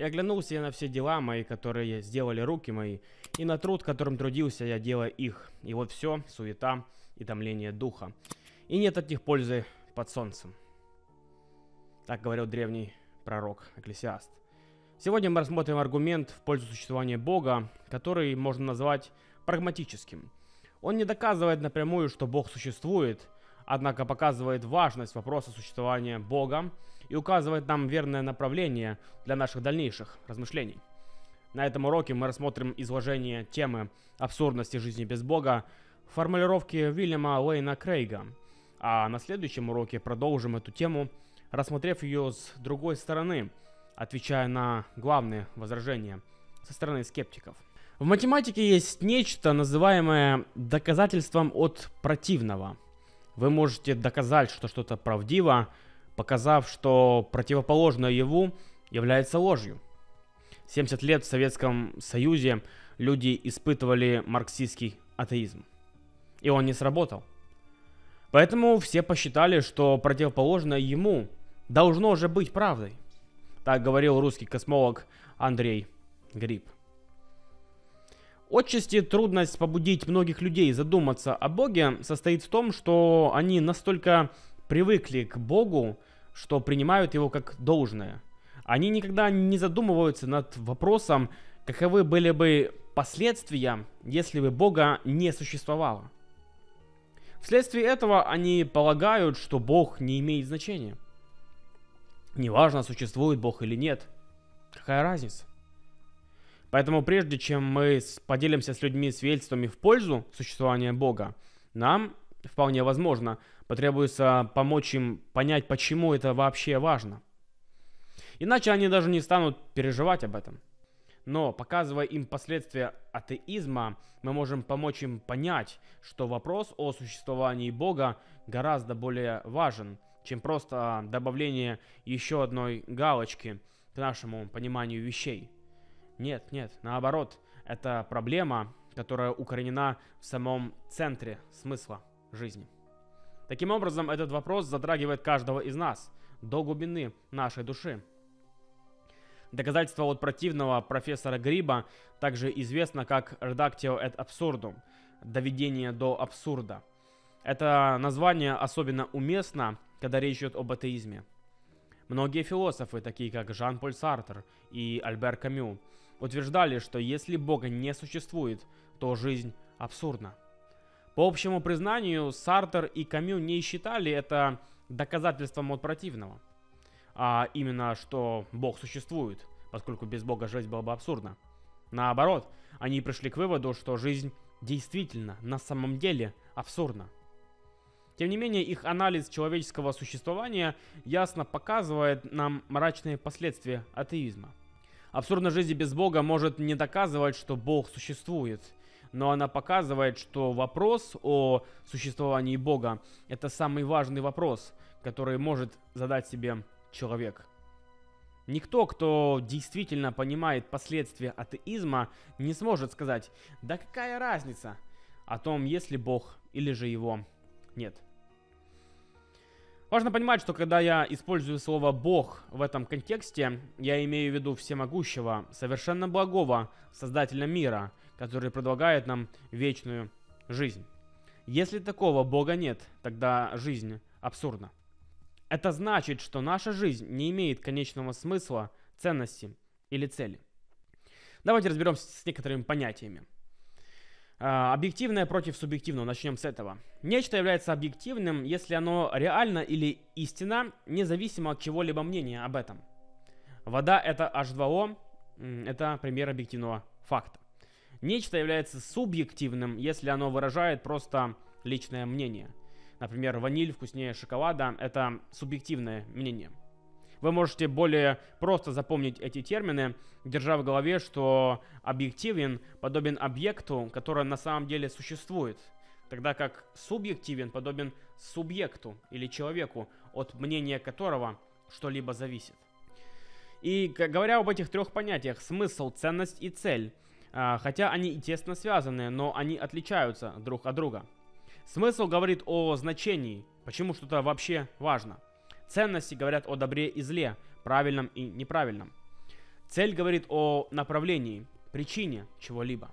И оглянулся я на все дела мои, которые сделали руки мои, и на труд, которым трудился я, делая их. И вот все, суета и томление духа. И нет от них пользы под солнцем. Так говорил древний пророк Экклесиаст. Сегодня мы рассмотрим аргумент в пользу существования Бога, который можно назвать прагматическим. Он не доказывает напрямую, что Бог существует, однако показывает важность вопроса существования Бога и указывает нам верное направление для наших дальнейших размышлений. На этом уроке мы рассмотрим изложение темы абсурдности жизни без Бога в формулировке Уильяма Лейна Крейга, а на следующем уроке продолжим эту тему, рассмотрев ее с другой стороны, отвечая на главные возражения со стороны скептиков. В математике есть нечто, называемое доказательством от противного. Вы можете доказать, что что-то правдиво, показав, что противоположное его является ложью. 70 лет в Советском Союзе люди испытывали марксистский атеизм. И он не сработал. Поэтому все посчитали, что противоположное ему должно же быть правдой. Так говорил русский космолог Андрей Гриб. Отчасти трудность побудить многих людей задуматься о Боге состоит в том, что они настолько привыкли к Богу, что принимают его как должное. Они никогда не задумываются над вопросом, каковы были бы последствия, если бы Бога не существовало. Вследствие этого они полагают, что Бог не имеет значения. Неважно, существует Бог или нет. Какая разница? Поэтому прежде чем мы поделимся с людьми свидетельствами в пользу существования Бога, нам вполне возможно потребуется помочь им понять, почему это вообще важно. Иначе они даже не станут переживать об этом. Но показывая им последствия атеизма, мы можем помочь им понять, что вопрос о существовании Бога гораздо более важен, чем просто добавление еще одной галочки к нашему пониманию вещей. Нет, нет, наоборот, это проблема, которая укоренена в самом центре смысла жизни. Таким образом, этот вопрос затрагивает каждого из нас до глубины нашей души. Доказательство от противного профессора Гриба также известно как «Reductio et absurdum» – «доведение до абсурда». Это название особенно уместно, когда речь идет об атеизме. Многие философы, такие как Жан-Поль Сартер и Альбер Камю, утверждали, что если Бога не существует, то жизнь абсурдна. По общему признанию, Сартер и Камю не считали это доказательством от противного, а именно, что Бог существует, поскольку без Бога жить было бы абсурдно. Наоборот, они пришли к выводу, что жизнь действительно, на самом деле, абсурдна. Тем не менее, их анализ человеческого существования ясно показывает нам мрачные последствия атеизма. Абсурдность жизни без Бога может не доказывать, что Бог существует – но она показывает, что вопрос о существовании Бога – это самый важный вопрос, который может задать себе человек. Никто, кто действительно понимает последствия атеизма, не сможет сказать, да какая разница о том, есть ли Бог или же его нет. Важно понимать, что когда я использую слово «Бог» в этом контексте, я имею в виду всемогущего, совершенно благого Создателя мира, который предлагает нам вечную жизнь. Если такого Бога нет, тогда жизнь абсурдна. Это значит, что наша жизнь не имеет конечного смысла, ценности или цели. Давайте разберемся с некоторыми понятиями. А, объективное против субъективного. Начнем с этого. Нечто является объективным, если оно реально или истина, независимо от чего-либо мнения об этом. Вода это H2O, это пример объективного факта. Нечто является субъективным, если оно выражает просто личное мнение. Например, ваниль вкуснее шоколада – это субъективное мнение. Вы можете более просто запомнить эти термины, держа в голове, что объективен подобен объекту, который на самом деле существует, тогда как субъективен подобен субъекту или человеку, от мнения которого что-либо зависит. И говоря об этих трех понятиях, смысл, ценность и цель, хотя они и тесно связаны, но они отличаются друг от друга. Смысл говорит о значении, почему что-то вообще важно – Ценности говорят о добре и зле, правильном и неправильном. Цель говорит о направлении, причине чего-либо.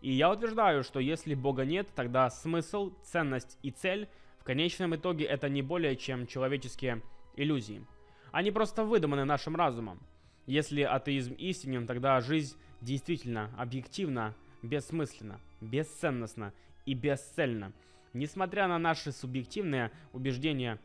И я утверждаю, что если Бога нет, тогда смысл, ценность и цель в конечном итоге это не более чем человеческие иллюзии. Они просто выдуманы нашим разумом. Если атеизм истинен, тогда жизнь действительно объективно, бессмысленна, бесценностна и бесцельна, несмотря на наши субъективные убеждения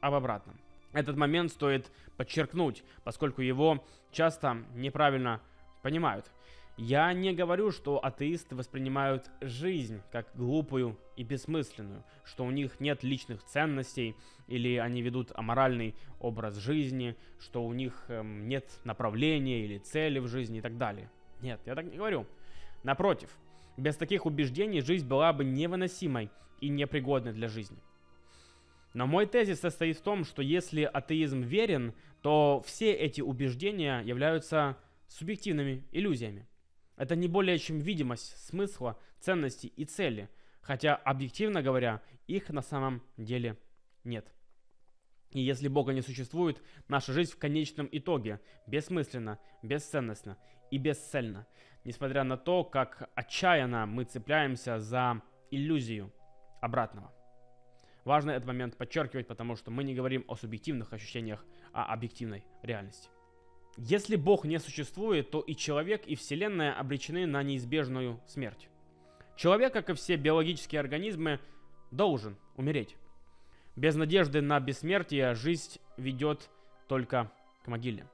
об обратном. Этот момент стоит подчеркнуть, поскольку его часто неправильно понимают. Я не говорю, что атеисты воспринимают жизнь как глупую и бессмысленную, что у них нет личных ценностей, или они ведут аморальный образ жизни, что у них эм, нет направления или цели в жизни и так далее. Нет, я так не говорю. Напротив, без таких убеждений жизнь была бы невыносимой и непригодной для жизни. Но мой тезис состоит в том, что если атеизм верен, то все эти убеждения являются субъективными иллюзиями. Это не более чем видимость смысла, ценности и цели, хотя, объективно говоря, их на самом деле нет. И если Бога не существует, наша жизнь в конечном итоге бессмысленна, бесценностна и бесцельна, несмотря на то, как отчаянно мы цепляемся за иллюзию обратного. Важно этот момент подчеркивать, потому что мы не говорим о субъективных ощущениях, а объективной реальности. Если Бог не существует, то и человек, и Вселенная обречены на неизбежную смерть. Человек, как и все биологические организмы, должен умереть. Без надежды на бессмертие жизнь ведет только к могиле.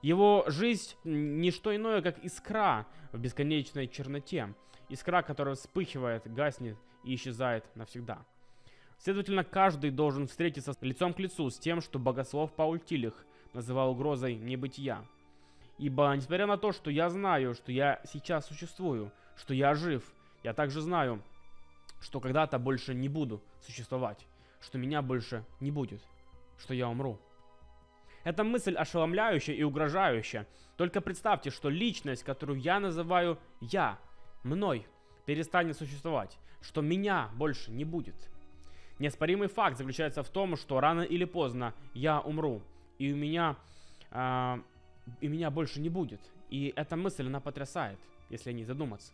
Его жизнь не что иное, как искра в бесконечной черноте. Искра, которая вспыхивает, гаснет и исчезает навсегда. Следовательно, каждый должен встретиться лицом к лицу с тем, что богослов Пауль Тилих называл угрозой небытия. Ибо, несмотря на то, что я знаю, что я сейчас существую, что я жив, я также знаю, что когда-то больше не буду существовать, что меня больше не будет, что я умру. Эта мысль ошеломляющая и угрожающая. Только представьте, что личность, которую я называю «я», мной, перестанет существовать, что меня больше не будет. Неоспоримый факт заключается в том, что рано или поздно я умру, и у меня, э, и меня больше не будет. И эта мысль, она потрясает, если о ней задуматься.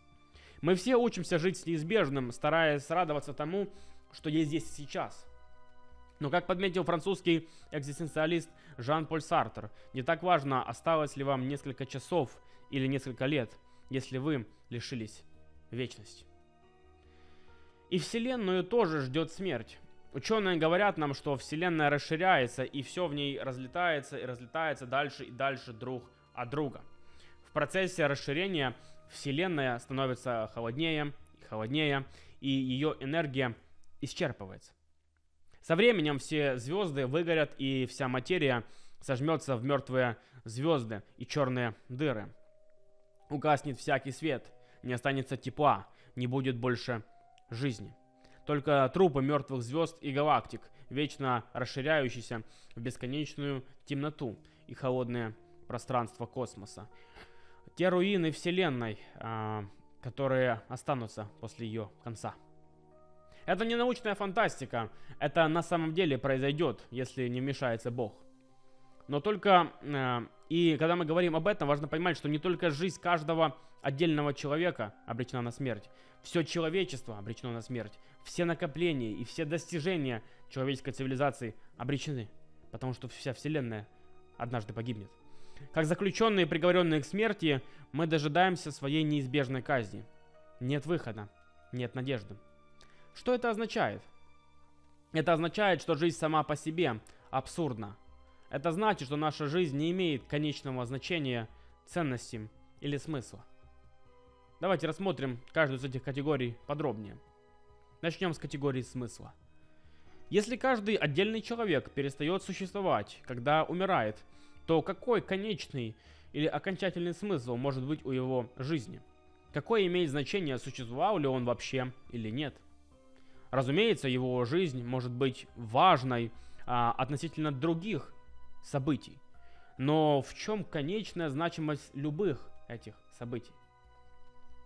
Мы все учимся жить с неизбежным, стараясь радоваться тому, что есть здесь сейчас. Но как подметил французский экзистенциалист Жан-Поль Сартер, не так важно, осталось ли вам несколько часов или несколько лет, если вы лишились вечности. И Вселенную тоже ждет смерть. Ученые говорят нам, что Вселенная расширяется, и все в ней разлетается и разлетается дальше и дальше друг от друга. В процессе расширения Вселенная становится холоднее и холоднее, и ее энергия исчерпывается. Со временем все звезды выгорят, и вся материя сожмется в мертвые звезды и черные дыры. Угаснет всякий свет, не останется тепла, не будет больше жизни. Только трупы мертвых звезд и галактик, вечно расширяющиеся в бесконечную темноту и холодное пространство космоса. Те руины Вселенной, э, которые останутся после ее конца. Это не научная фантастика, это на самом деле произойдет, если не вмешается Бог. Но только, э, и когда мы говорим об этом, важно понимать, что не только жизнь каждого отдельного человека обречена на смерть. Все человечество обречено на смерть. Все накопления и все достижения человеческой цивилизации обречены. Потому что вся вселенная однажды погибнет. Как заключенные, приговоренные к смерти, мы дожидаемся своей неизбежной казни. Нет выхода, нет надежды. Что это означает? Это означает, что жизнь сама по себе абсурдна. Это значит, что наша жизнь не имеет конечного значения, ценности или смысла. Давайте рассмотрим каждую из этих категорий подробнее. Начнем с категории смысла. Если каждый отдельный человек перестает существовать, когда умирает, то какой конечный или окончательный смысл может быть у его жизни? Какое имеет значение, существовал ли он вообще или нет? Разумеется, его жизнь может быть важной а, относительно других событий. Но в чем конечная значимость любых этих событий?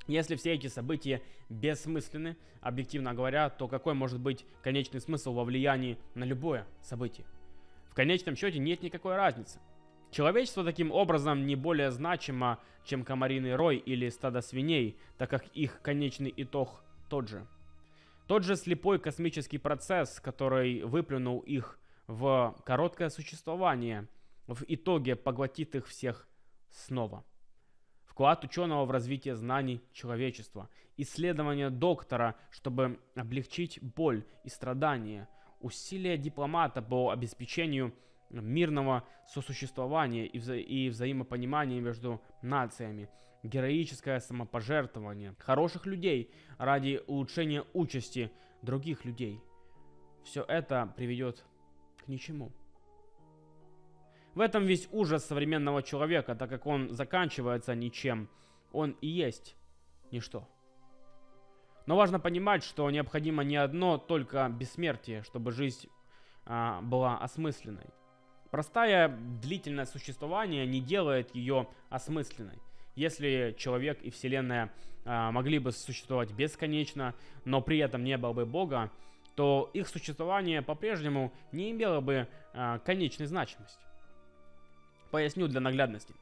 Если все эти события бессмысленны, объективно говоря, то какой может быть конечный смысл во влиянии на любое событие? В конечном счете нет никакой разницы. Человечество таким образом не более значимо, чем комариный рой или стадо свиней, так как их конечный итог тот же. Тот же слепой космический процесс, который выплюнул их в короткое существование, в итоге поглотит их всех снова. Вклад ученого в развитие знаний человечества, исследование доктора, чтобы облегчить боль и страдания, усилия дипломата по обеспечению мирного сосуществования и, вза и взаимопонимания между нациями, героическое самопожертвование хороших людей ради улучшения участи других людей. Все это приведет к ничему. В этом весь ужас современного человека, так как он заканчивается ничем. Он и есть ничто. Но важно понимать, что необходимо не одно только бессмертие, чтобы жизнь а, была осмысленной. Простая длительное существование не делает ее осмысленной. Если человек и Вселенная а, могли бы существовать бесконечно, но при этом не было бы Бога, то их существование по-прежнему не имело бы а, конечной значимости. Поясню для наглядности.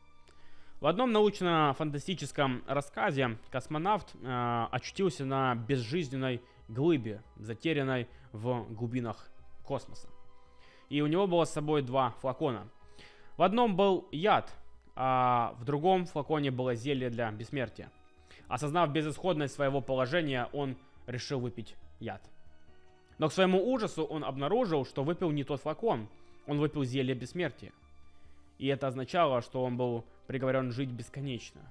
В одном научно-фантастическом рассказе космонавт э, очутился на безжизненной глыбе, затерянной в глубинах космоса. И у него было с собой два флакона. В одном был яд, а в другом флаконе было зелье для бессмертия. Осознав безысходность своего положения, он решил выпить яд. Но к своему ужасу он обнаружил, что выпил не тот флакон. Он выпил зелье бессмертия. И это означало, что он был приговорен жить бесконечно.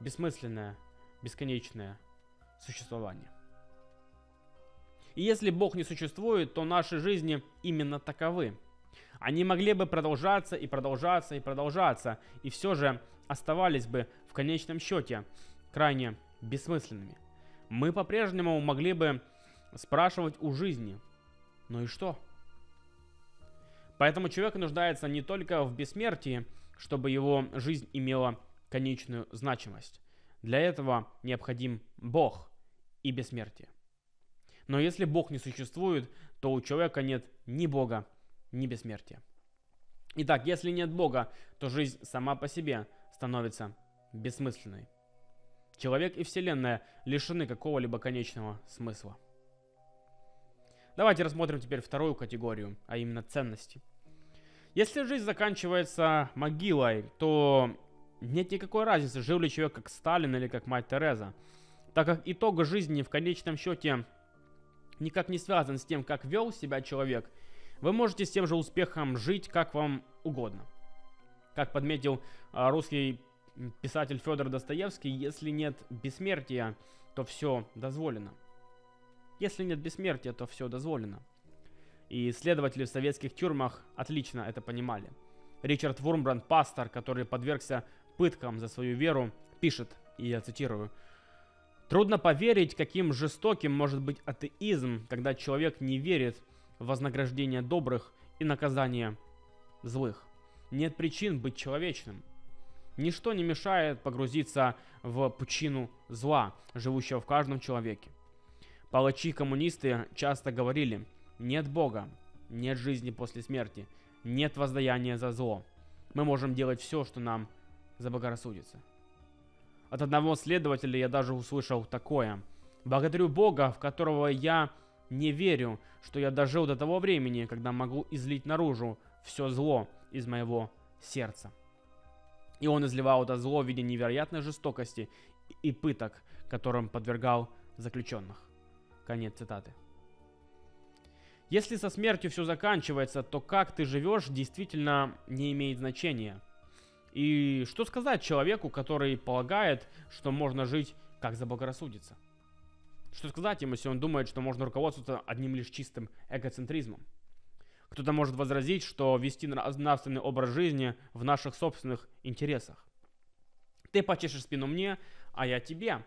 Бессмысленное, бесконечное существование. И если Бог не существует, то наши жизни именно таковы. Они могли бы продолжаться и продолжаться и продолжаться, и все же оставались бы в конечном счете крайне бессмысленными. Мы по-прежнему могли бы спрашивать у жизни, ну и что? Поэтому человек нуждается не только в бессмертии, чтобы его жизнь имела конечную значимость. Для этого необходим Бог и бессмертие. Но если Бог не существует, то у человека нет ни Бога, ни бессмертия. Итак, если нет Бога, то жизнь сама по себе становится бессмысленной. Человек и Вселенная лишены какого-либо конечного смысла. Давайте рассмотрим теперь вторую категорию, а именно ценности. Если жизнь заканчивается могилой, то нет никакой разницы, жил ли человек как Сталин или как мать Тереза, так как итог жизни в конечном счете никак не связан с тем, как вел себя человек, вы можете с тем же успехом жить как вам угодно. Как подметил а, русский писатель Федор Достоевский, если нет бессмертия, то все дозволено. Если нет бессмертия, то все дозволено. И следователи в советских тюрьмах отлично это понимали. Ричард Вурмбранд, пастор, который подвергся пыткам за свою веру, пишет, и я цитирую, «Трудно поверить, каким жестоким может быть атеизм, когда человек не верит вознаграждение добрых и наказание злых. Нет причин быть человечным. Ничто не мешает погрузиться в пучину зла, живущего в каждом человеке. Палачи-коммунисты часто говорили, нет Бога, нет жизни после смерти, нет воздаяния за зло. Мы можем делать все, что нам заблагорассудится. От одного следователя я даже услышал такое. Благодарю Бога, в которого я не верю, что я дожил до того времени, когда могу излить наружу все зло из моего сердца. И он изливал это зло в виде невероятной жестокости и пыток, которым подвергал заключенных. Конец цитаты. Если со смертью все заканчивается, то как ты живешь действительно не имеет значения. И что сказать человеку, который полагает, что можно жить как заблагорассудится? Что сказать ему, если он думает, что можно руководствоваться одним лишь чистым эгоцентризмом? Кто-то может возразить, что вести нравственный образ жизни в наших собственных интересах. Ты почешешь спину мне, а я тебе.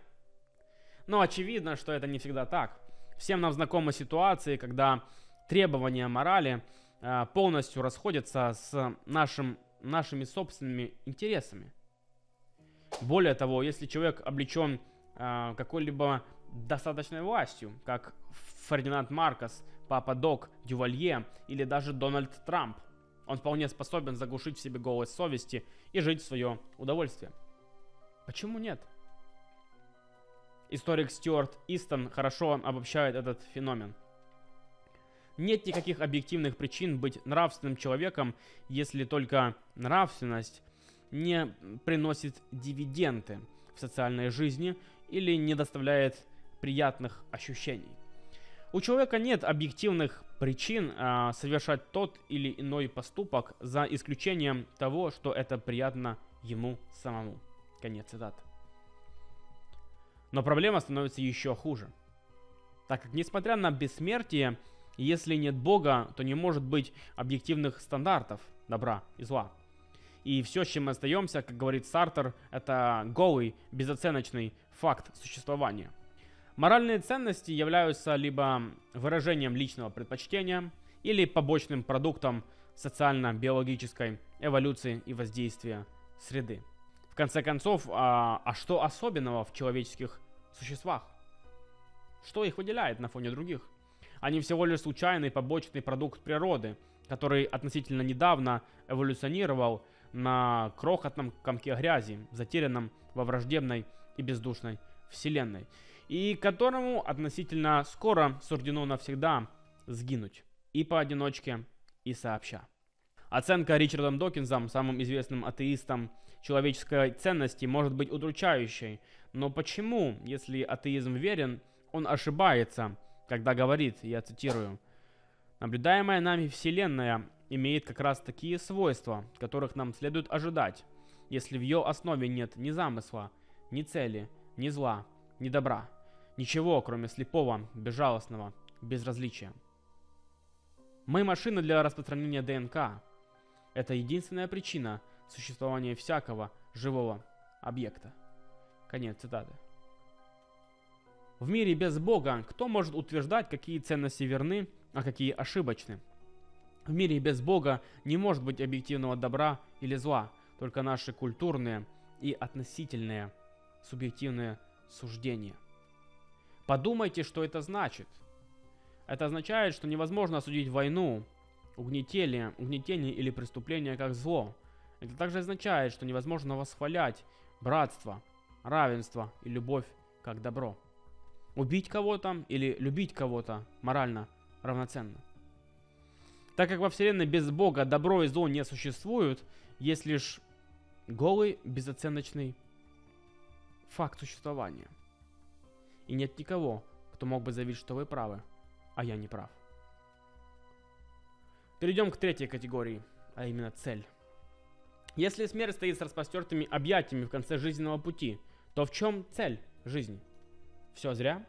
Но очевидно, что это не всегда так. Всем нам знакомы ситуации, когда требования морали э, полностью расходятся с нашим, нашими собственными интересами. Более того, если человек облечен э, какой-либо достаточной властью, как Фердинанд Маркос, Папа Док, Дювалье или даже Дональд Трамп, Он вполне способен заглушить в себе голос совести и жить в свое удовольствие. Почему нет? Историк Стюарт Истон хорошо обобщает этот феномен. Нет никаких объективных причин быть нравственным человеком, если только нравственность не приносит дивиденды в социальной жизни или не доставляет приятных ощущений. У человека нет объективных причин э, совершать тот или иной поступок за исключением того, что это приятно ему самому. Конец цитаты. Но проблема становится еще хуже. Так как несмотря на бессмертие, если нет Бога, то не может быть объективных стандартов добра и зла. И все, с чем мы остаемся, как говорит Сартер, это голый, безоценочный факт существования. Моральные ценности являются либо выражением личного предпочтения, или побочным продуктом социально-биологической эволюции и воздействия среды. В конце концов, а, а что особенного в человеческих существах? Что их выделяет на фоне других? Они всего лишь случайный побочный продукт природы, который относительно недавно эволюционировал на крохотном комке грязи, затерянном во враждебной и бездушной вселенной, и которому относительно скоро суждено навсегда сгинуть и поодиночке, и сообща. Оценка Ричардом Докинзом, самым известным атеистом человеческой ценности, может быть удручающей. Но почему, если атеизм верен, он ошибается, когда говорит, я цитирую, «Наблюдаемая нами Вселенная имеет как раз такие свойства, которых нам следует ожидать, если в ее основе нет ни замысла, ни цели, ни зла, ни добра, ничего, кроме слепого, безжалостного безразличия. Мы машины для распространения ДНК. Это единственная причина существования всякого живого объекта. Конец цитаты. В мире без Бога кто может утверждать, какие ценности верны, а какие ошибочны? В мире без Бога не может быть объективного добра или зла, только наши культурные и относительные субъективные суждения. Подумайте, что это значит. Это означает, что невозможно осудить войну, угнетение, угнетение или преступление как зло. Это также означает, что невозможно восхвалять братство, равенство и любовь как добро. Убить кого-то или любить кого-то морально равноценно. Так как во Вселенной без Бога добро и зло не существуют, есть лишь голый, безоценочный факт существования. И нет никого, кто мог бы заявить, что вы правы, а я не прав. Перейдем к третьей категории, а именно цель. Если смерть стоит с распростертыми объятиями в конце жизненного пути, то в чем цель жизни? Все зря?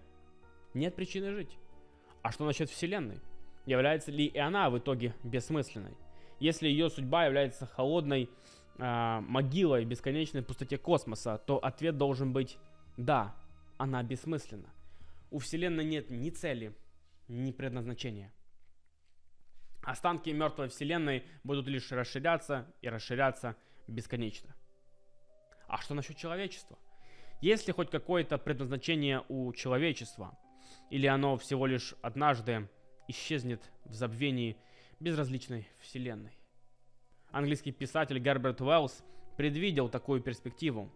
Нет причины жить. А что насчет Вселенной? является ли и она в итоге бессмысленной. Если ее судьба является холодной э, могилой в бесконечной пустоте космоса, то ответ должен быть «да, она бессмысленна». У Вселенной нет ни цели, ни предназначения. Останки мертвой Вселенной будут лишь расширяться и расширяться бесконечно. А что насчет человечества? Есть ли хоть какое-то предназначение у человечества? Или оно всего лишь однажды исчезнет в забвении безразличной вселенной. Английский писатель Герберт Уэллс предвидел такую перспективу.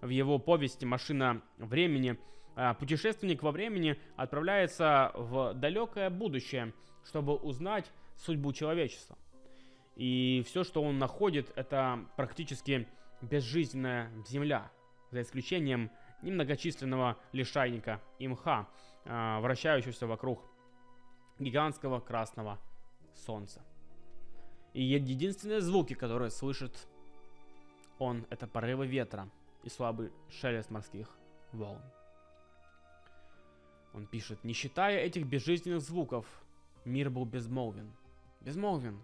В его повести «Машина времени» а, путешественник во времени отправляется в далекое будущее, чтобы узнать судьбу человечества. И все, что он находит, это практически безжизненная земля, за исключением немногочисленного лишайника и мха, а, вращающегося вокруг гигантского красного солнца. И единственные звуки, которые слышит он, это порывы ветра и слабый шелест морских волн. Он пишет, не считая этих безжизненных звуков, мир был безмолвен. Безмолвен.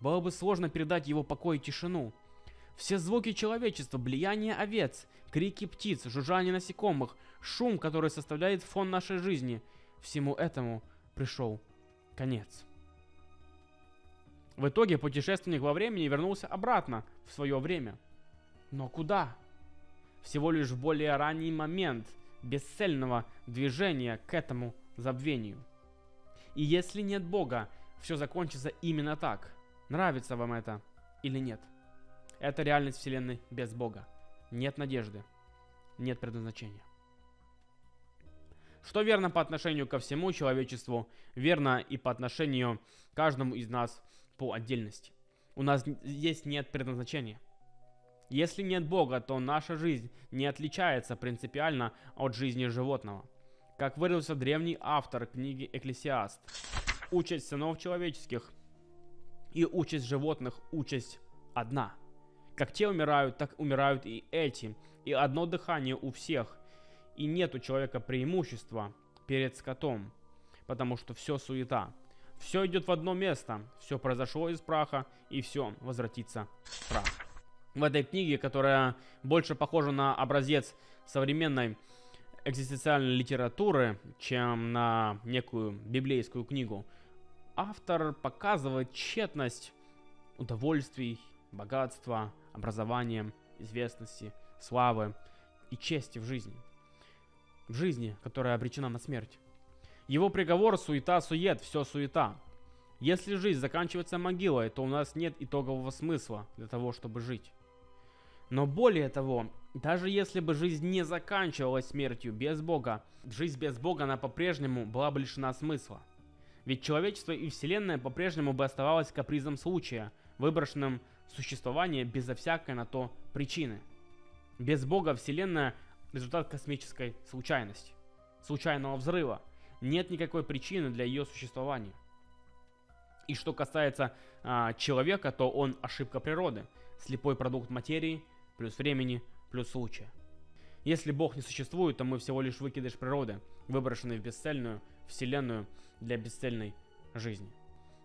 Было бы сложно передать его покой и тишину. Все звуки человечества, блияние овец, крики птиц, жужжание насекомых, шум, который составляет фон нашей жизни, всему этому пришел конец. В итоге путешественник во времени вернулся обратно в свое время. Но куда? Всего лишь в более ранний момент бесцельного движения к этому забвению. И если нет Бога, все закончится именно так. Нравится вам это или нет? Это реальность Вселенной без Бога. Нет надежды, нет предназначения. Что верно по отношению ко всему человечеству, верно и по отношению каждому из нас по отдельности. У нас здесь нет предназначения. Если нет Бога, то наша жизнь не отличается принципиально от жизни животного. Как выразился древний автор книги «Экклесиаст», участь сынов человеческих и участь животных, участь одна. Как те умирают, так умирают и эти, и одно дыхание у всех, и нет у человека преимущества перед скотом, потому что все суета. Все идет в одно место, все произошло из праха, и все возвратится в прах. В этой книге, которая больше похожа на образец современной экзистенциальной литературы, чем на некую библейскую книгу, автор показывает тщетность удовольствий, богатства, образования, известности, славы и чести в жизни. В жизни, которая обречена на смерть. Его приговор суета-сует, все суета. Если жизнь заканчивается могилой, то у нас нет итогового смысла для того, чтобы жить. Но более того, даже если бы жизнь не заканчивалась смертью без Бога, жизнь без Бога она по-прежнему была бы лишена смысла. Ведь человечество и Вселенная по-прежнему бы оставалось капризом случая, выброшенным в существование безо всякой на то причины. Без Бога Вселенная – результат космической случайности, случайного взрыва. Нет никакой причины для ее существования. И что касается а, человека, то он ошибка природы, слепой продукт материи – плюс времени, плюс случая. Если Бог не существует, то мы всего лишь выкидыш природы, выброшенный в бесцельную вселенную для бесцельной жизни.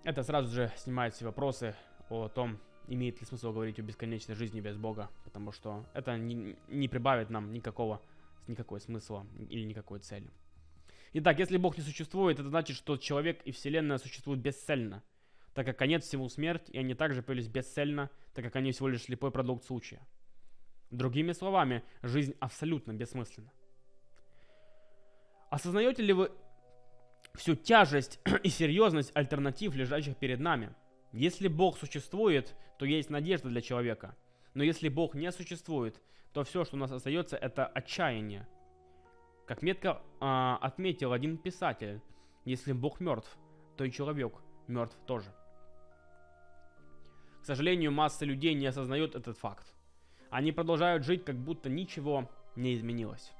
Это сразу же снимает все вопросы о том, имеет ли смысл говорить о бесконечной жизни без Бога, потому что это не, не прибавит нам никакого, никакой смысла или никакой цели. Итак, если Бог не существует, это значит, что человек и Вселенная существуют бесцельно, так как конец всему смерть, и они также появились бесцельно, так как они всего лишь слепой продукт случая. Другими словами, жизнь абсолютно бессмысленна. Осознаете ли вы всю тяжесть и серьезность альтернатив, лежащих перед нами? Если Бог существует, то есть надежда для человека. Но если Бог не существует, то все, что у нас остается, это отчаяние. Как метко а, отметил один писатель, если Бог мертв, то и человек мертв тоже. К сожалению, масса людей не осознает этот факт. Они продолжают жить, как будто ничего не изменилось.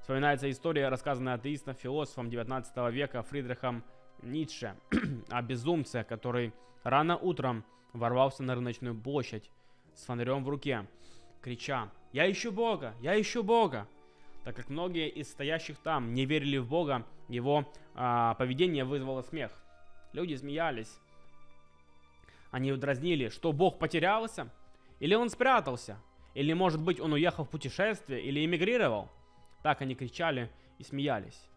Вспоминается история, рассказанная атеистом, философом 19 века Фридрихом Ницше о безумце, который рано утром ворвался на рыночную площадь с фонарем в руке, крича «Я ищу Бога! Я ищу Бога!» Так как многие из стоящих там не верили в Бога, его а, поведение вызвало смех. Люди смеялись. Они дразнили, что Бог потерялся? Или он спрятался? Или, может быть, он уехал в путешествие или эмигрировал? Так они кричали и смеялись.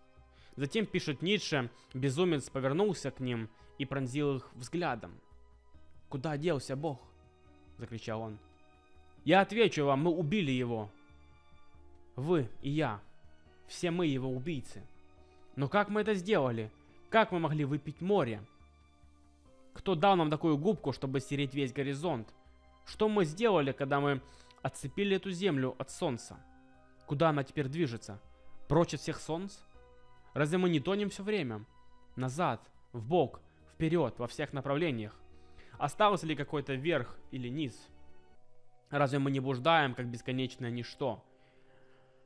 Затем, пишет Ницше, безумец повернулся к ним и пронзил их взглядом. «Куда делся Бог?» – закричал он. «Я отвечу вам, мы убили его. Вы и я. Все мы его убийцы. Но как мы это сделали? Как мы могли выпить море? Кто дал нам такую губку, чтобы стереть весь горизонт? Что мы сделали, когда мы отцепили эту землю от солнца. Куда она теперь движется? Прочь от всех солнц? Разве мы не тонем все время? Назад, в бок, вперед, во всех направлениях. Остался ли какой-то верх или низ? Разве мы не блуждаем, как бесконечное ничто?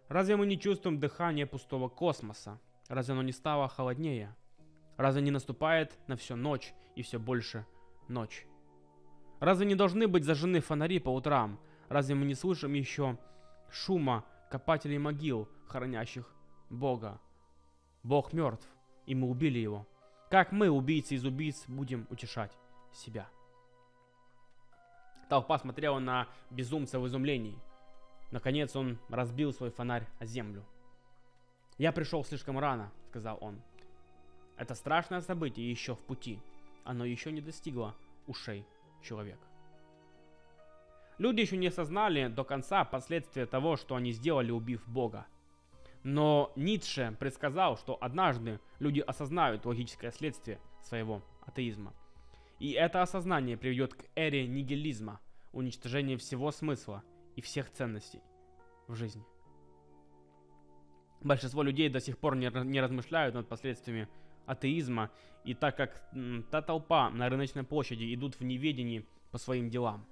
Разве мы не чувствуем дыхание пустого космоса? Разве оно не стало холоднее? Разве не наступает на всю ночь и все больше ночь? Разве не должны быть зажжены фонари по утрам, Разве мы не слышим еще шума копателей могил, хранящих Бога? Бог мертв, и мы убили его. Как мы, убийцы из убийц, будем утешать себя? Толпа смотрела на безумца в изумлении. Наконец он разбил свой фонарь о землю. «Я пришел слишком рано», — сказал он. «Это страшное событие еще в пути. Оно еще не достигло ушей человека». Люди еще не осознали до конца последствия того, что они сделали, убив Бога. Но Ницше предсказал, что однажды люди осознают логическое следствие своего атеизма. И это осознание приведет к эре нигилизма, уничтожения всего смысла и всех ценностей в жизни. Большинство людей до сих пор не, размышляют над последствиями атеизма, и так как та толпа на рыночной площади идут в неведении по своим делам.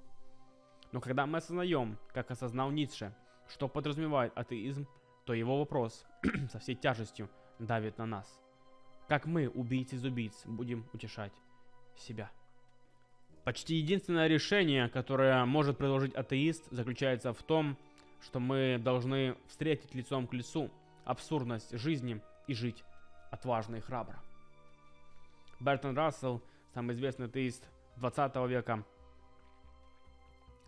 Но когда мы осознаем, как осознал Ницше, что подразумевает атеизм, то его вопрос со всей тяжестью давит на нас. Как мы, убийцы из убийц, будем утешать себя? Почти единственное решение, которое может предложить атеист, заключается в том, что мы должны встретить лицом к лицу абсурдность жизни и жить отважно и храбро. Бертон Рассел, самый известный атеист 20 века,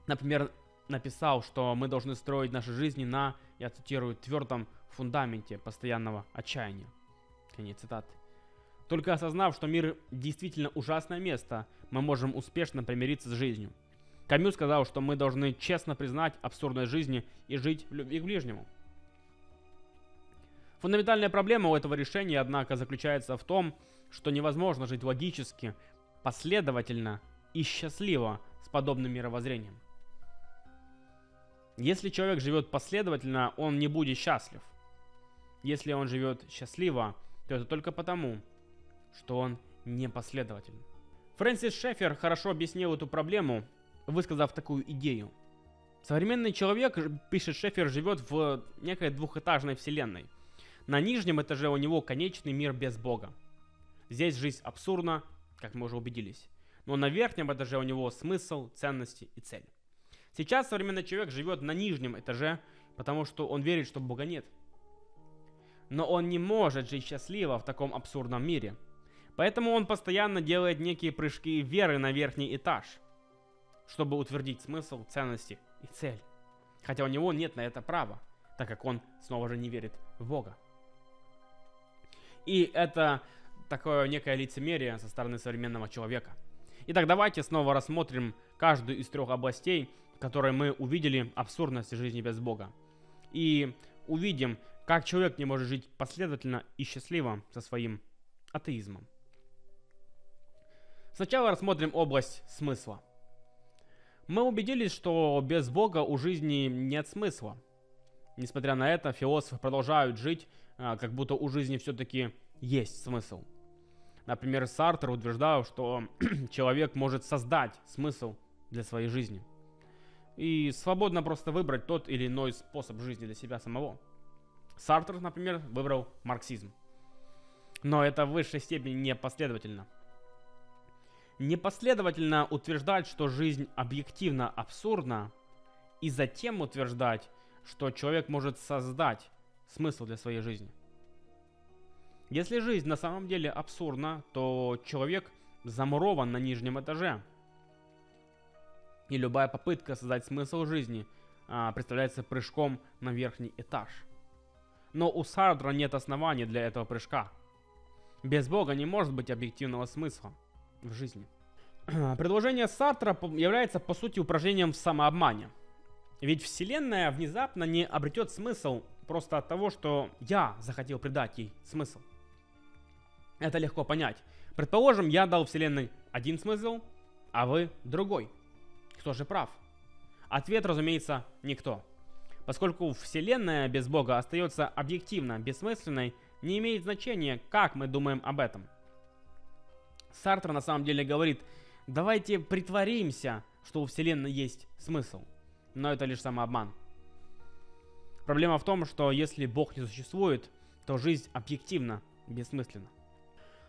например, написал, что мы должны строить наши жизни на, я цитирую, твердом фундаменте постоянного отчаяния. Конец цитаты. Только осознав, что мир действительно ужасное место, мы можем успешно примириться с жизнью. Камю сказал, что мы должны честно признать абсурдность жизни и жить в любви к ближнему. Фундаментальная проблема у этого решения, однако, заключается в том, что невозможно жить логически, последовательно и счастливо с подобным мировоззрением. Если человек живет последовательно, он не будет счастлив. Если он живет счастливо, то это только потому, что он непоследователен. Фрэнсис Шефер хорошо объяснил эту проблему, высказав такую идею. Современный человек, пишет Шефер, живет в некой двухэтажной вселенной. На нижнем этаже у него конечный мир без Бога. Здесь жизнь абсурдна, как мы уже убедились. Но на верхнем этаже у него смысл, ценности и цель. Сейчас современный человек живет на нижнем этаже, потому что он верит, что Бога нет. Но он не может жить счастливо в таком абсурдном мире – Поэтому он постоянно делает некие прыжки веры на верхний этаж, чтобы утвердить смысл, ценности и цель. Хотя у него нет на это права, так как он снова же не верит в Бога. И это такое некое лицемерие со стороны современного человека. Итак, давайте снова рассмотрим каждую из трех областей, которой мы увидели абсурдность жизни без Бога. И увидим, как человек не может жить последовательно и счастливо со своим атеизмом. Сначала рассмотрим область смысла. Мы убедились, что без Бога у жизни нет смысла. Несмотря на это, философы продолжают жить, а, как будто у жизни все-таки есть смысл. Например, Сартер утверждал, что человек может создать смысл для своей жизни. И свободно просто выбрать тот или иной способ жизни для себя самого. Сартер, например, выбрал марксизм. Но это в высшей степени не последовательно непоследовательно утверждать, что жизнь объективно абсурдна, и затем утверждать, что человек может создать смысл для своей жизни. Если жизнь на самом деле абсурдна, то человек замурован на нижнем этаже. И любая попытка создать смысл жизни а, представляется прыжком на верхний этаж. Но у Сардра нет оснований для этого прыжка. Без Бога не может быть объективного смысла в жизни. Предложение Сартра является по сути упражнением в самообмане. Ведь Вселенная внезапно не обретет смысл просто от того, что я захотел придать ей смысл. Это легко понять. Предположим, я дал Вселенной один смысл, а вы другой. Кто же прав? Ответ, разумеется, никто. Поскольку Вселенная без Бога остается объективно бессмысленной, не имеет значения, как мы думаем об этом. Сартр на самом деле говорит, давайте притворимся, что у Вселенной есть смысл. Но это лишь самообман. Проблема в том, что если Бог не существует, то жизнь объективно бессмысленна.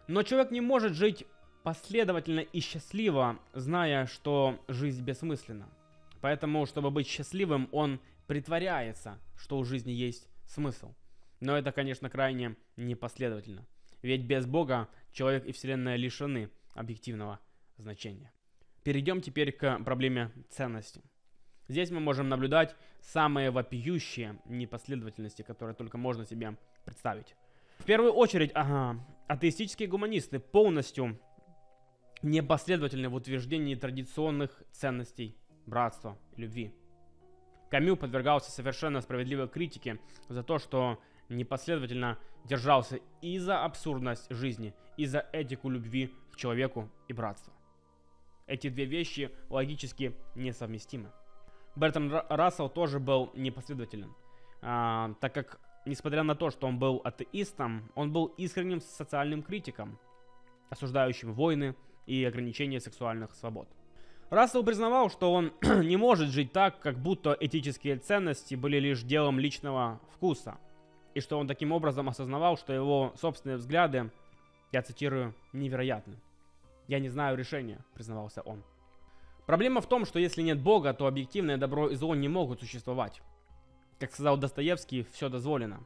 Но человек не может жить последовательно и счастливо, зная, что жизнь бессмысленна. Поэтому, чтобы быть счастливым, он притворяется, что у жизни есть смысл. Но это, конечно, крайне непоследовательно. Ведь без Бога человек и Вселенная лишены объективного значения. Перейдем теперь к проблеме ценности. Здесь мы можем наблюдать самые вопиющие непоследовательности, которые только можно себе представить. В первую очередь, ага, атеистические гуманисты полностью непоследовательны в утверждении традиционных ценностей братства и любви. Камю подвергался совершенно справедливой критике за то, что непоследовательно держался и за абсурдность жизни, и за этику любви к человеку и братства. Эти две вещи логически несовместимы. Бертран Рассел тоже был непоследователен, а, так как, несмотря на то, что он был атеистом, он был искренним социальным критиком, осуждающим войны и ограничения сексуальных свобод. Рассел признавал, что он не может жить так, как будто этические ценности были лишь делом личного вкуса, и что он таким образом осознавал, что его собственные взгляды, я цитирую, невероятны. «Я не знаю решения», — признавался он. Проблема в том, что если нет Бога, то объективное добро и зло не могут существовать. Как сказал Достоевский, все дозволено.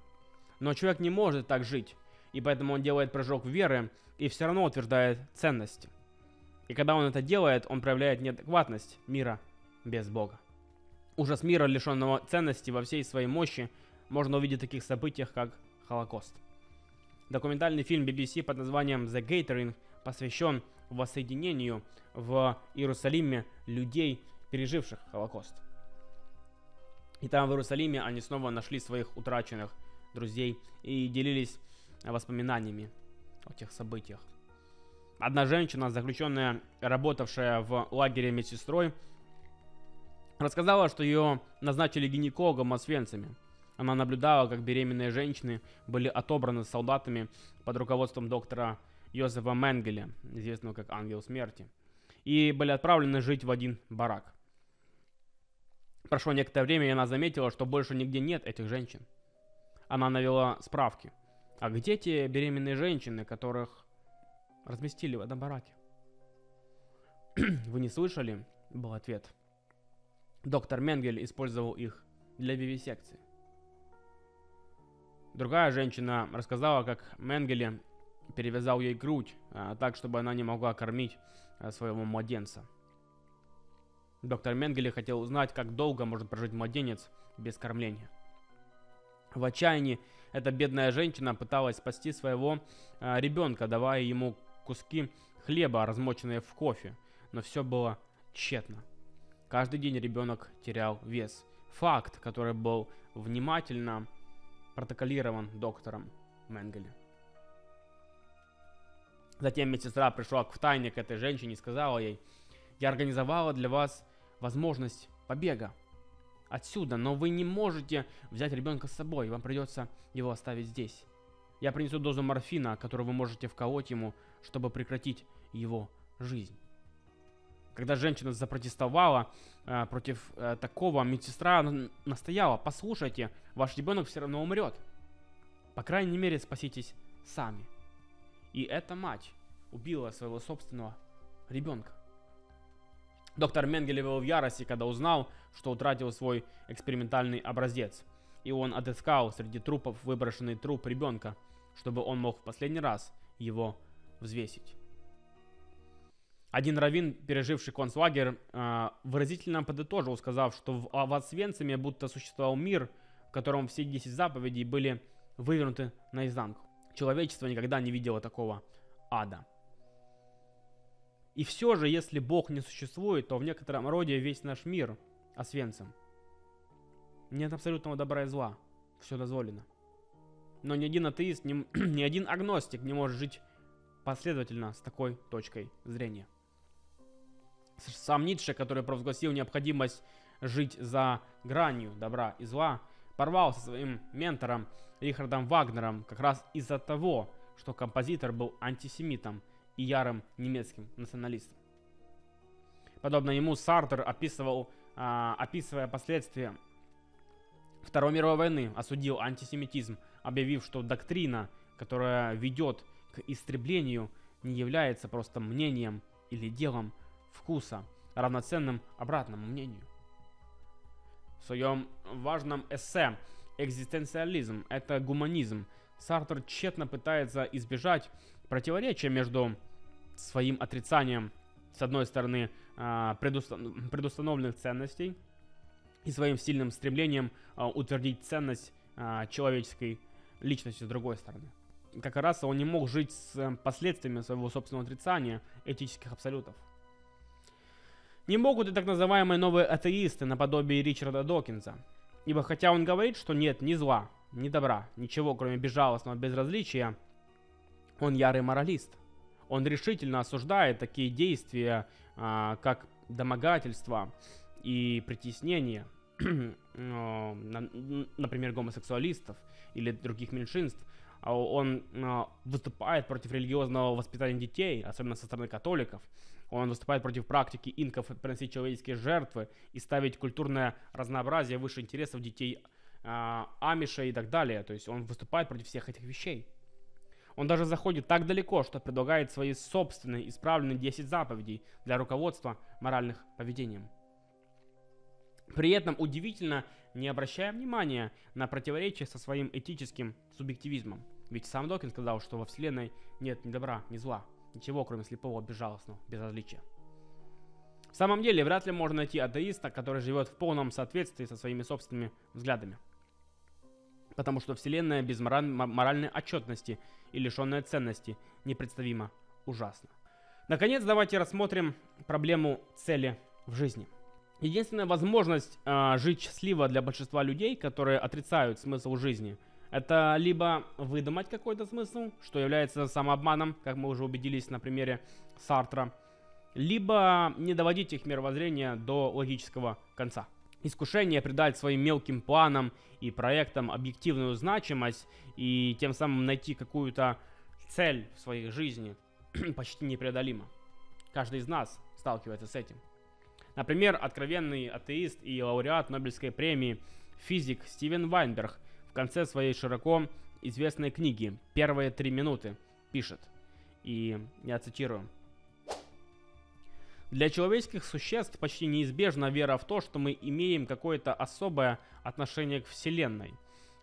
Но человек не может так жить, и поэтому он делает прыжок веры и все равно утверждает ценности. И когда он это делает, он проявляет неадекватность мира без Бога. Ужас мира, лишенного ценности во всей своей мощи, можно увидеть в таких событиях, как Холокост. Документальный фильм BBC под названием The Gathering посвящен воссоединению в Иерусалиме людей, переживших Холокост. И там в Иерусалиме они снова нашли своих утраченных друзей и делились воспоминаниями о тех событиях. Одна женщина, заключенная, работавшая в лагере медсестрой, рассказала, что ее назначили гинекологом освенцами. Она наблюдала, как беременные женщины были отобраны солдатами под руководством доктора Йозефа Менгеля, известного как Ангел Смерти, и были отправлены жить в один барак. Прошло некоторое время, и она заметила, что больше нигде нет этих женщин. Она навела справки. А где те беременные женщины, которых разместили в этом бараке. Вы не слышали? Был ответ. Доктор Менгель использовал их для вивисекции. Другая женщина рассказала, как Менгеле перевязал ей грудь, а, так, чтобы она не могла кормить а, своего младенца. Доктор Менгеле хотел узнать, как долго может прожить младенец без кормления. В отчаянии эта бедная женщина пыталась спасти своего э, ребенка, давая ему куски хлеба, размоченные в кофе, но все было тщетно. Каждый день ребенок терял вес. Факт, который был внимательно протоколирован доктором Менгеле. Затем медсестра пришла в тайне к этой женщине и сказала ей, «Я организовала для вас возможность побега отсюда, но вы не можете взять ребенка с собой, вам придется его оставить здесь. Я принесу дозу морфина, которую вы можете вколоть ему, чтобы прекратить его жизнь. Когда женщина запротестовала э, против э, такого, медсестра настояла, послушайте, ваш ребенок все равно умрет. По крайней мере, спаситесь сами. И эта мать убила своего собственного ребенка. Доктор Менгеле был в ярости, когда узнал, что утратил свой экспериментальный образец. И он отыскал среди трупов выброшенный труп ребенка – чтобы он мог в последний раз его взвесить. Один раввин, переживший концлагерь, э, выразительно подытожил, сказав, что в, в Освенциме будто существовал мир, в котором все 10 заповедей были вывернуты наизнанку. Человечество никогда не видело такого ада. И все же, если Бог не существует, то в некотором роде весь наш мир Освенцим. Нет абсолютного добра и зла. Все дозволено. Но ни один атеист, ни, ни один агностик не может жить последовательно с такой точкой зрения. Сам Ницше, который провозгласил необходимость жить за гранью добра и зла, порвал со своим ментором Рихардом Вагнером как раз из-за того, что композитор был антисемитом и ярым немецким националистом. Подобно ему Сартер описывал, а, описывая последствия Второй мировой войны осудил антисемитизм, объявив, что доктрина, которая ведет истреблению, не является просто мнением или делом вкуса, равноценным обратному мнению. В своем важном эссе «Экзистенциализм – это гуманизм» Сартер тщетно пытается избежать противоречия между своим отрицанием, с одной стороны, а, предустановленных ценностей – и своим сильным стремлением а, утвердить ценность а, человеческой личности с другой стороны. Как раз он не мог жить с э, последствиями своего собственного отрицания этических абсолютов. Не могут и так называемые новые атеисты наподобие Ричарда Докинза. Ибо хотя он говорит, что нет ни зла, ни добра, ничего кроме безжалостного безразличия, он ярый моралист. Он решительно осуждает такие действия, а, как домогательство и притеснение, например, гомосексуалистов или других меньшинств. А он а, выступает против религиозного воспитания детей, особенно со стороны католиков. Он выступает против практики инков приносить человеческие жертвы и ставить культурное разнообразие выше интересов детей а, Амиша и так далее. То есть он выступает против всех этих вещей. Он даже заходит так далеко, что предлагает свои собственные исправленные 10 заповедей для руководства моральных поведением. При этом удивительно не обращая внимания на противоречие со своим этическим субъективизмом. Ведь сам Докин сказал, что во Вселенной нет ни добра, ни зла, ничего, кроме слепого, безжалостного безразличия. В самом деле, вряд ли можно найти атеиста, который живет в полном соответствии со своими собственными взглядами. Потому что Вселенная без моральной отчетности и лишенная ценности непредставимо ужасно. Наконец, давайте рассмотрим проблему цели в жизни – Единственная возможность э, жить счастливо для большинства людей, которые отрицают смысл жизни, это либо выдумать какой-то смысл, что является самообманом, как мы уже убедились на примере Сартра, либо не доводить их мировоззрение до логического конца. Искушение придать своим мелким планам и проектам объективную значимость и тем самым найти какую-то цель в своей жизни почти непреодолимо. Каждый из нас сталкивается с этим. Например, откровенный атеист и лауреат Нобелевской премии физик Стивен Вайнберг в конце своей широко известной книги «Первые три минуты» пишет, и я цитирую, для человеческих существ почти неизбежна вера в то, что мы имеем какое-то особое отношение к Вселенной,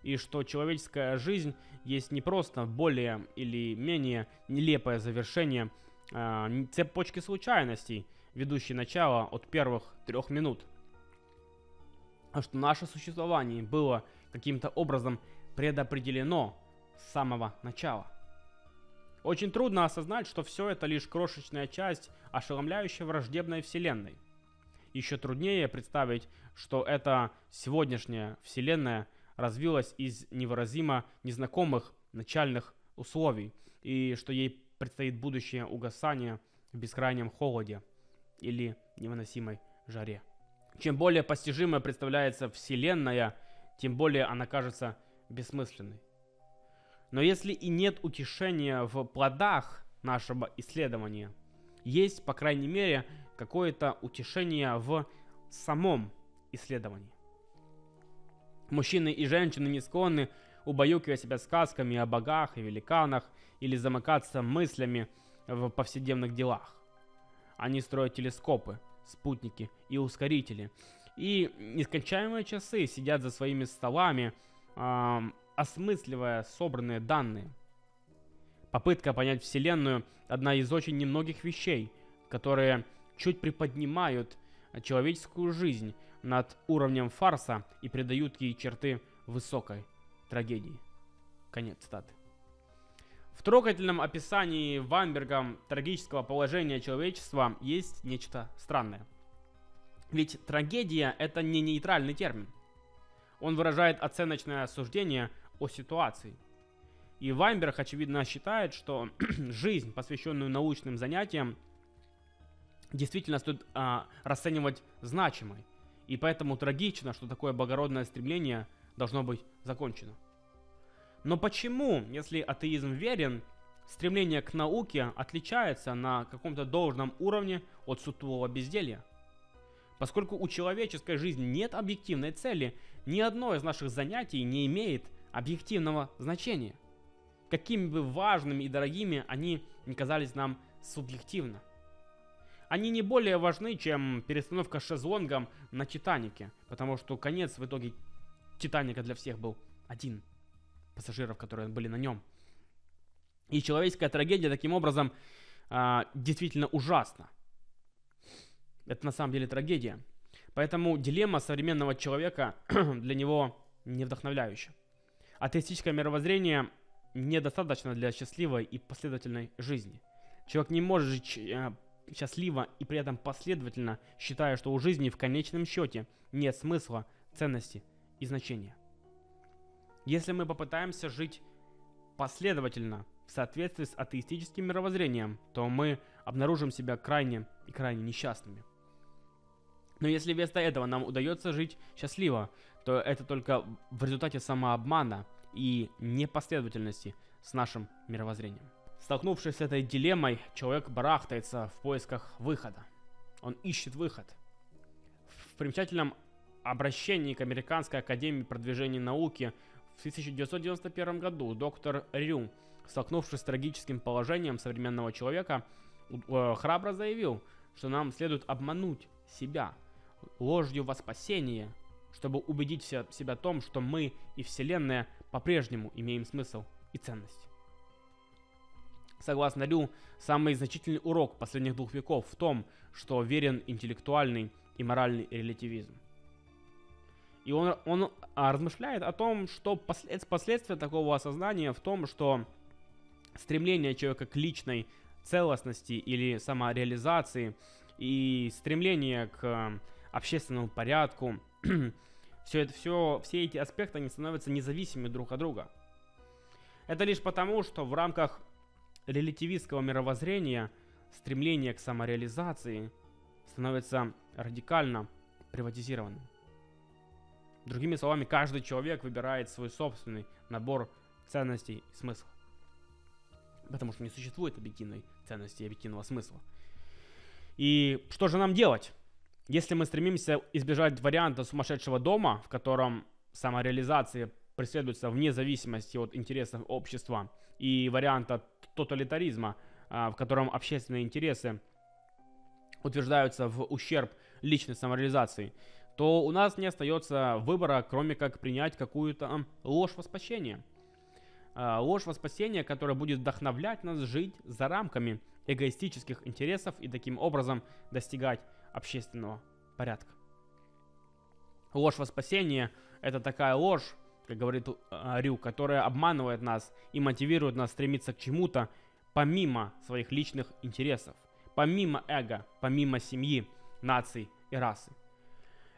и что человеческая жизнь есть не просто более или менее нелепое завершение э, цепочки случайностей, ведущий начало от первых трех минут. А что наше существование было каким-то образом предопределено с самого начала. Очень трудно осознать, что все это лишь крошечная часть ошеломляющей враждебной вселенной. Еще труднее представить, что эта сегодняшняя вселенная развилась из невыразимо незнакомых начальных условий, и что ей предстоит будущее угасание в бескрайнем холоде или невыносимой жаре. Чем более постижимой представляется Вселенная, тем более она кажется бессмысленной. Но если и нет утешения в плодах нашего исследования, есть, по крайней мере, какое-то утешение в самом исследовании. Мужчины и женщины не склонны убаюкивать себя сказками о богах и великанах или замыкаться мыслями в повседневных делах. Они строят телескопы, спутники и ускорители. И нескончаемые часы сидят за своими столами, э, осмысливая собранные данные. Попытка понять Вселенную – одна из очень немногих вещей, которые чуть приподнимают человеческую жизнь над уровнем фарса и придают ей черты высокой трагедии. Конец цитаты. В трогательном описании Вайнбергом трагического положения человечества есть нечто странное. Ведь трагедия это не нейтральный термин. Он выражает оценочное суждение о ситуации. И Вайнберг, очевидно, считает, что жизнь, посвященную научным занятиям, действительно стоит а, расценивать значимой. И поэтому трагично, что такое благородное стремление должно быть закончено. Но почему, если атеизм верен, стремление к науке отличается на каком-то должном уровне от сутулого безделья? Поскольку у человеческой жизни нет объективной цели, ни одно из наших занятий не имеет объективного значения. Какими бы важными и дорогими они не казались нам субъективно. Они не более важны, чем перестановка шезлонгом на Титанике, потому что конец в итоге Титаника для всех был один – пассажиров, которые были на нем. И человеческая трагедия таким образом а, действительно ужасна. Это на самом деле трагедия. Поэтому дилемма современного человека для него не вдохновляющая. Атеистическое мировоззрение недостаточно для счастливой и последовательной жизни. Человек не может жить э, счастливо и при этом последовательно, считая, что у жизни в конечном счете нет смысла, ценности и значения. Если мы попытаемся жить последовательно в соответствии с атеистическим мировоззрением, то мы обнаружим себя крайне и крайне несчастными. Но если вместо этого нам удается жить счастливо, то это только в результате самообмана и непоследовательности с нашим мировоззрением. Столкнувшись с этой дилеммой, человек барахтается в поисках выхода. Он ищет выход. В примечательном обращении к Американской академии продвижения науки в 1991 году доктор Рю, столкнувшись с трагическим положением современного человека, э, храбро заявил, что нам следует обмануть себя ложью во спасение, чтобы убедить себя в том, что мы и Вселенная по-прежнему имеем смысл и ценность. Согласно Рю, самый значительный урок последних двух веков в том, что верен интеллектуальный и моральный релятивизм. И он, он а, размышляет о том, что послед, последствия такого осознания в том, что стремление человека к личной целостности или самореализации и стремление к э, общественному порядку, все это, все, все эти аспекты, они становятся независимыми друг от друга. Это лишь потому, что в рамках релятивистского мировоззрения стремление к самореализации становится радикально приватизированным. Другими словами, каждый человек выбирает свой собственный набор ценностей и смыслов. Потому что не существует объективной ценности и объективного смысла. И что же нам делать? Если мы стремимся избежать варианта сумасшедшего дома, в котором самореализация преследуется вне зависимости от интересов общества, и варианта тоталитаризма, а, в котором общественные интересы утверждаются в ущерб личной самореализации, то у нас не остается выбора, кроме как принять какую-то ложь во спасение. А, ложь во спасение, которая будет вдохновлять нас жить за рамками эгоистических интересов и таким образом достигать общественного порядка. Ложь во спасение – это такая ложь, как говорит э, Рю, которая обманывает нас и мотивирует нас стремиться к чему-то помимо своих личных интересов, помимо эго, помимо семьи, наций и расы.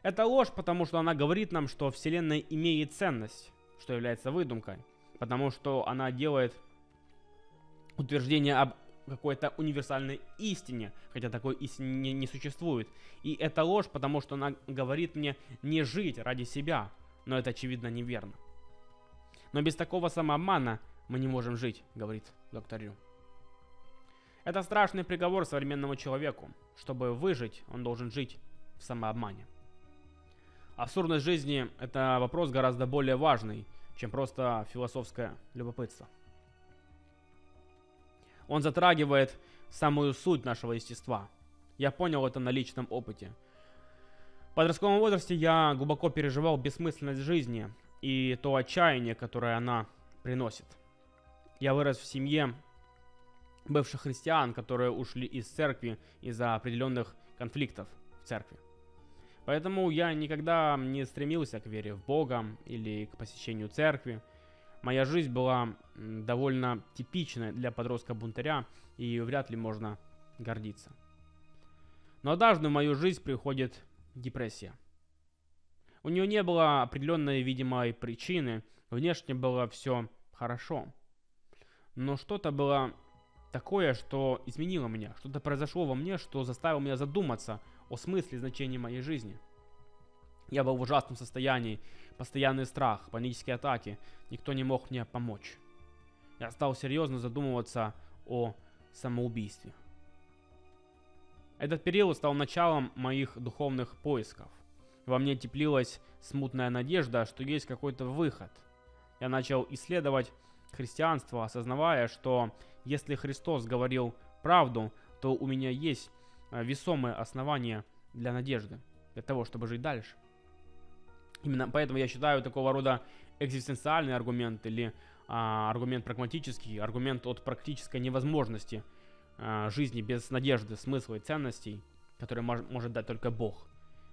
Это ложь, потому что она говорит нам, что Вселенная имеет ценность, что является выдумкой, потому что она делает утверждение об какой-то универсальной истине, хотя такой истины не, не существует. И это ложь, потому что она говорит мне не жить ради себя, но это очевидно неверно. Но без такого самообмана мы не можем жить, говорит доктор Ю. Это страшный приговор современному человеку. Чтобы выжить, он должен жить в самообмане. Абсурдность жизни – это вопрос гораздо более важный, чем просто философское любопытство. Он затрагивает самую суть нашего естества. Я понял это на личном опыте – подростковом возрасте я глубоко переживал бессмысленность жизни и то отчаяние, которое она приносит. Я вырос в семье бывших христиан, которые ушли из церкви из-за определенных конфликтов в церкви. Поэтому я никогда не стремился к вере в Бога или к посещению церкви. Моя жизнь была довольно типичной для подростка-бунтаря, и вряд ли можно гордиться. Но однажды в мою жизнь приходит депрессия. У нее не было определенной видимой причины, внешне было все хорошо. Но что-то было такое, что изменило меня, что-то произошло во мне, что заставило меня задуматься о смысле значения моей жизни. Я был в ужасном состоянии, постоянный страх, панические атаки, никто не мог мне помочь. Я стал серьезно задумываться о самоубийстве. Этот период стал началом моих духовных поисков. Во мне теплилась смутная надежда, что есть какой-то выход. Я начал исследовать христианство, осознавая, что если Христос говорил правду, то у меня есть э, весомые основания для надежды, для того, чтобы жить дальше. Именно поэтому я считаю такого рода экзистенциальный аргумент или а, аргумент прагматический, аргумент от практической невозможности – э, жизни без надежды, смысла и ценностей, которые мож, может дать только Бог,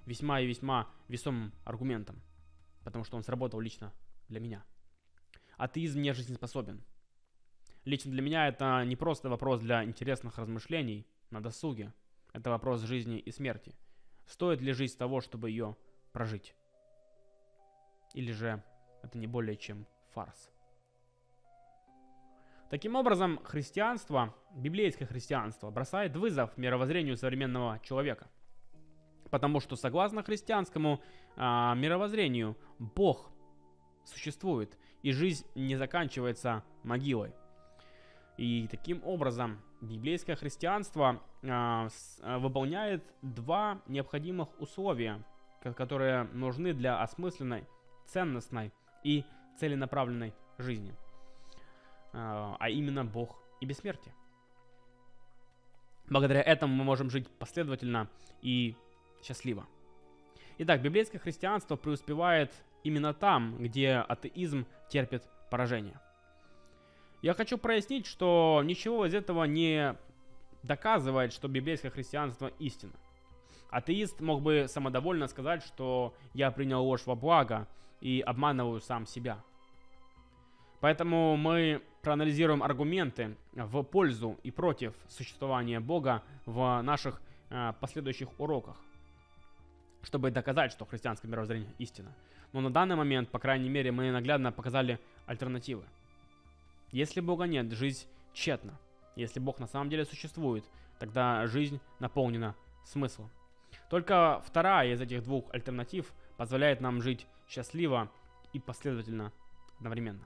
весьма и весьма весомым аргументом, потому что он сработал лично для меня. Атеизм не жизнеспособен. Лично для меня это не просто вопрос для интересных размышлений на досуге. Это вопрос жизни и смерти. Стоит ли жизнь того, чтобы ее прожить? Или же это не более чем фарс? Таким образом, христианство, библейское христианство, бросает вызов мировоззрению современного человека. Потому что согласно христианскому а, мировоззрению, Бог существует, и жизнь не заканчивается могилой. И таким образом библейское христианство а, с, а, выполняет два необходимых условия, которые нужны для осмысленной, ценностной и целенаправленной жизни. А, а именно Бог и бессмертие. Благодаря этому мы можем жить последовательно и счастливо. Итак, библейское христианство преуспевает именно там, где атеизм терпит поражение. Я хочу прояснить, что ничего из этого не доказывает, что библейское христианство истина. Атеист мог бы самодовольно сказать, что я принял ложь во благо и обманываю сам себя. Поэтому мы проанализируем аргументы в пользу и против существования Бога в наших э, последующих уроках, чтобы доказать, что христианское мировоззрение истина. Но на данный момент, по крайней мере, мы наглядно показали альтернативы. Если Бога нет, жизнь тщетна. Если Бог на самом деле существует, тогда жизнь наполнена смыслом. Только вторая из этих двух альтернатив позволяет нам жить счастливо и последовательно одновременно.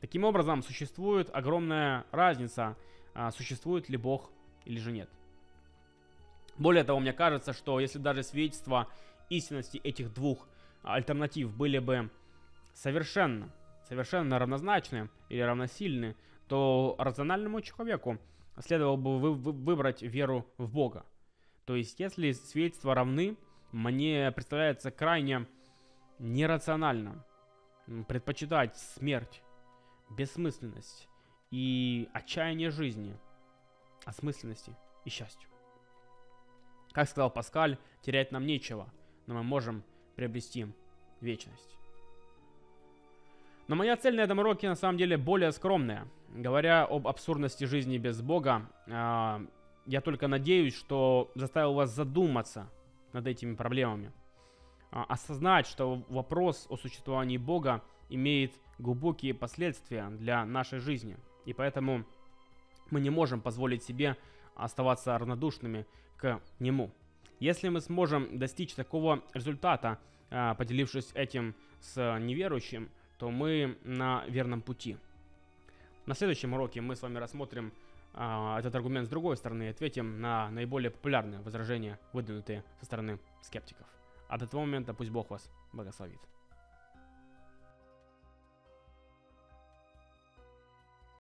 Таким образом, существует огромная разница, а, существует ли Бог или же нет. Более того, мне кажется, что если даже свидетельства истинности этих двух альтернатив были бы совершенно, совершенно равнозначны или равносильны, то рациональному человеку следовало бы вы, вы, выбрать веру в Бога. То есть, если свидетельства равны, мне представляется крайне нерационально предпочитать смерть бессмысленность и отчаяние жизни, осмысленности и счастью. Как сказал Паскаль, терять нам нечего, но мы можем приобрести вечность. Но моя цель на этом уроке на самом деле более скромная. Говоря об абсурдности жизни без Бога, а, я только надеюсь, что заставил вас задуматься над этими проблемами. А, осознать, что вопрос о существовании Бога имеет глубокие последствия для нашей жизни. И поэтому мы не можем позволить себе оставаться равнодушными к нему. Если мы сможем достичь такого результата, а, поделившись этим с неверующим, то мы на верном пути. На следующем уроке мы с вами рассмотрим а, этот аргумент с другой стороны и ответим на наиболее популярные возражения, выдвинутые со стороны скептиков. А до того момента пусть Бог вас благословит.